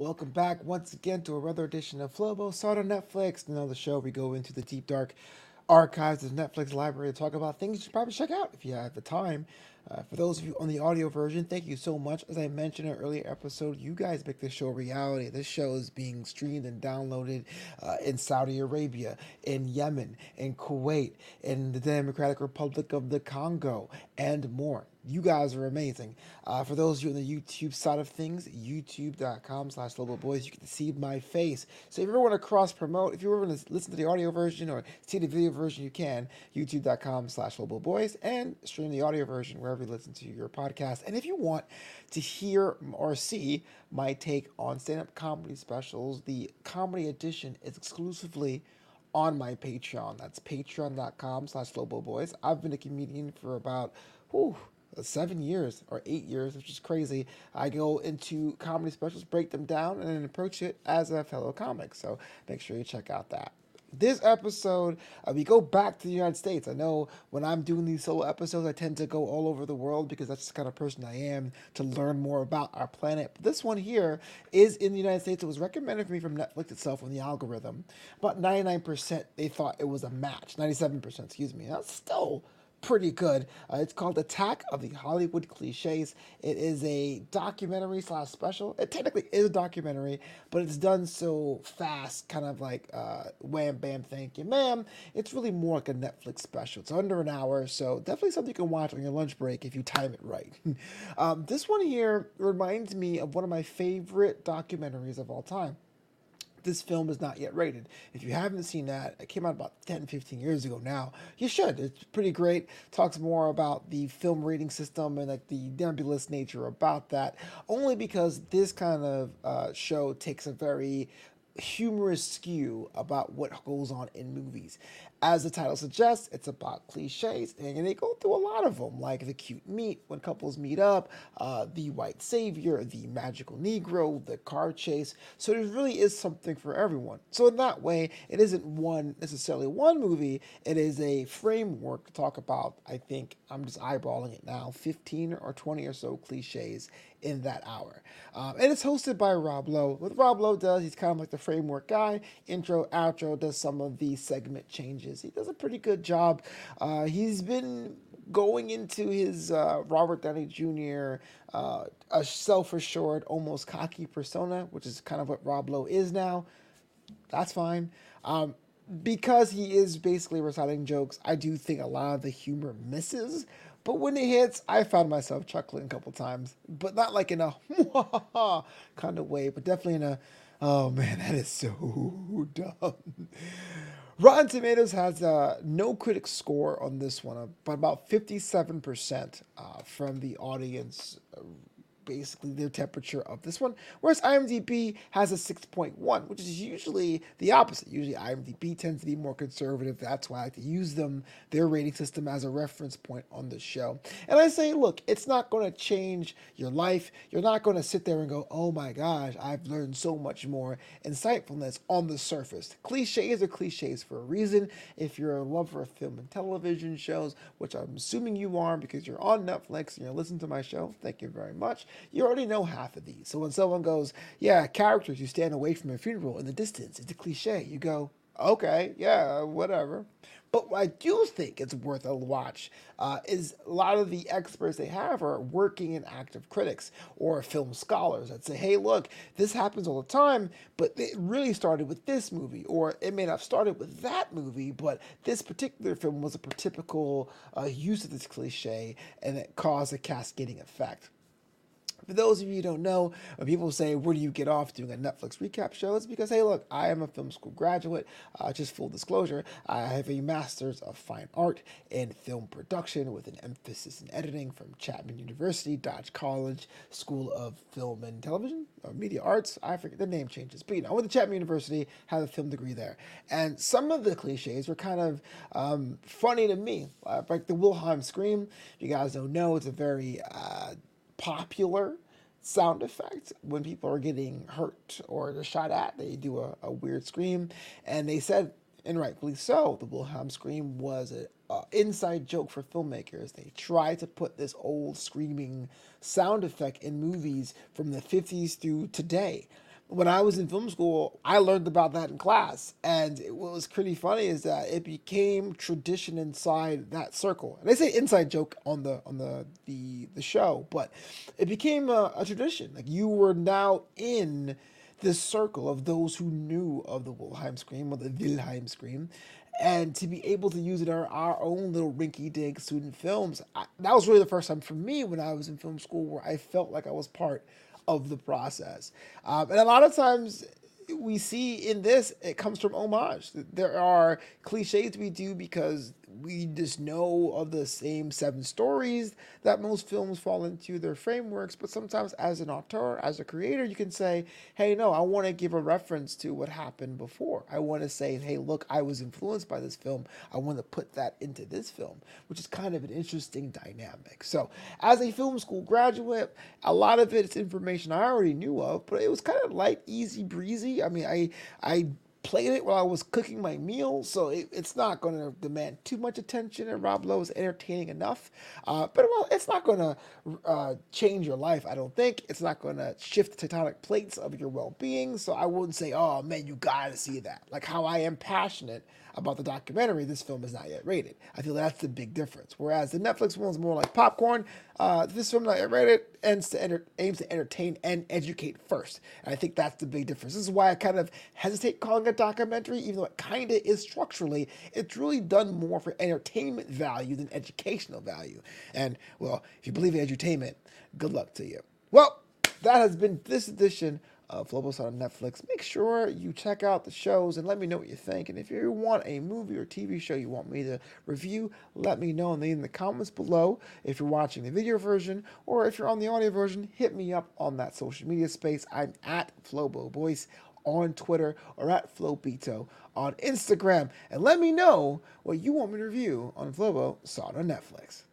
Welcome back once again to another edition of Flobo. Start on Netflix. Another show we go into the deep dark archives of Netflix library to talk about things you should probably check out if you have the time. Uh, for those of you on the audio version, thank you so much. As I mentioned in an earlier episode, you guys make this show a reality. This show is being streamed and downloaded uh, in Saudi Arabia, in Yemen, in Kuwait, in the Democratic Republic of the Congo, and more. You guys are amazing. Uh, for those of you on the YouTube side of things, youtube.com slash boys, you can see my face. So if you ever want to cross promote, if you ever want to listen to the audio version or see the video version, you can. youtube.com slash boys and stream the audio version wherever you listen to your podcast. And if you want to hear or see my take on stand-up comedy specials, the comedy edition is exclusively on my Patreon. That's patreon.com slash boys. I've been a comedian for about, whew, seven years or eight years, which is crazy. I go into comedy specials, break them down, and then approach it as a fellow comic. So make sure you check out that. This episode, uh, we go back to the United States. I know when I'm doing these solo episodes, I tend to go all over the world because that's the kind of person I am to learn more about our planet. But this one here is in the United States. It was recommended for me from Netflix itself on the algorithm. About 99% they thought it was a match. 97%, excuse me. That's still pretty good. Uh, it's called Attack of the Hollywood Cliches. It is a documentary slash special. It technically is a documentary, but it's done so fast, kind of like uh, wham bam, thank you, ma'am. It's really more like a Netflix special. It's under an hour, so definitely something you can watch on your lunch break if you time it right. um, this one here reminds me of one of my favorite documentaries of all time this film is not yet rated. If you haven't seen that, it came out about 10, 15 years ago now. You should. It's pretty great. Talks more about the film rating system and like the nebulous nature about that, only because this kind of uh, show takes a very humorous skew about what goes on in movies. As the title suggests, it's about cliches, and they go through a lot of them, like the cute meet when couples meet up, uh, the white savior, the magical Negro, the car chase. So there really is something for everyone. So in that way, it isn't one necessarily one movie. It is a framework to talk about. I think I'm just eyeballing it now, 15 or 20 or so cliches in that hour. Um, and it's hosted by Rob Lowe. What Rob Lowe does, he's kind of like the framework guy. Intro, outro, does some of the segment changes. He does a pretty good job. Uh, he's been going into his uh, Robert Downey Jr. Uh, a self-assured, almost cocky persona, which is kind of what Rob Lowe is now. That's fine. Um, because he is basically reciting jokes, I do think a lot of the humor misses. But when it hits, I found myself chuckling a couple times, but not like in a kind of way, but definitely in a, oh man, that is so dumb. Rotten Tomatoes has a no critic score on this one, uh, but about 57% uh, from the audience uh, basically the temperature of this one. Whereas IMDb has a 6.1, which is usually the opposite. Usually IMDb tends to be more conservative. That's why I like to use them, their rating system, as a reference point on the show. And I say, look, it's not going to change your life. You're not going to sit there and go, oh my gosh, I've learned so much more insightfulness on the surface. Cliches are cliches for a reason. If you're a lover of film and television shows, which I'm assuming you are because you're on Netflix and you're listening to my show, thank you very much you already know half of these. So when someone goes, yeah, characters, you stand away from a funeral in the distance, it's a cliche. You go, okay, yeah, whatever. But what I do think it's worth a watch uh, is a lot of the experts they have are working and active critics or film scholars that say, hey, look, this happens all the time, but it really started with this movie, or it may not have started with that movie, but this particular film was a typical uh, use of this cliche and it caused a cascading effect. For those of you who don't know, when people say, Where do you get off doing a Netflix recap show? It's because, hey, look, I am a film school graduate. Uh, just full disclosure, I have a master's of fine art in film production with an emphasis in editing from Chapman University, Dodge College, School of Film and Television, or Media Arts. I forget the name changes. But, you know, I went to Chapman University, have a film degree there. And some of the cliches were kind of um, funny to me, uh, like the Wilhelm scream. If you guys don't know, it's a very uh, popular sound effect when people are getting hurt or they're shot at. They do a, a weird scream. And they said, and rightfully so, the Wilhelm scream was an inside joke for filmmakers. They tried to put this old screaming sound effect in movies from the 50s through today. When I was in film school, I learned about that in class. And what was pretty funny is that it became tradition inside that circle. And I say inside joke on the on the the, the show, but it became a, a tradition. Like you were now in this circle of those who knew of the Wilhelm scream or the Wilhelm scream. And to be able to use it in our, our own little rinky dink student films, I, that was really the first time for me when I was in film school where I felt like I was part of the process. Um, and a lot of times we see in this, it comes from homage. There are cliches we do because we just know of the same seven stories that most films fall into their frameworks. But sometimes, as an author, as a creator, you can say, hey, no, I want to give a reference to what happened before. I want to say, hey, look, I was influenced by this film. I want to put that into this film, which is kind of an interesting dynamic. So, as a film school graduate, a lot of it's information I already knew of, but it was kind of light, easy breezy. I mean, I, I, played it while I was cooking my meal, so it, it's not going to demand too much attention. And Rob Lowe is entertaining enough, uh, but well, it's not going to uh, change your life. I don't think it's not going to shift the tectonic plates of your well-being. So I wouldn't say, "Oh man, you got to see that." Like how I am passionate about the documentary, this film is not yet rated. I feel that's the big difference. Whereas the Netflix one is more like popcorn. Uh, this film not yet rated ends to enter, aims to entertain and educate first. And I think that's the big difference. This is why I kind of hesitate calling it a documentary, even though it kind of is structurally. It's really done more for entertainment value than educational value. And well, if you believe in edutainment, good luck to you. Well, that has been this edition uh, Flobo's on Netflix. Make sure you check out the shows and let me know what you think. And if you want a movie or TV show you want me to review, let me know in the, in the comments below. If you're watching the video version or if you're on the audio version, hit me up on that social media space. I'm at Flobo Voice on Twitter or at Flowbito on Instagram. And let me know what you want me to review on Flobo Saw on Netflix.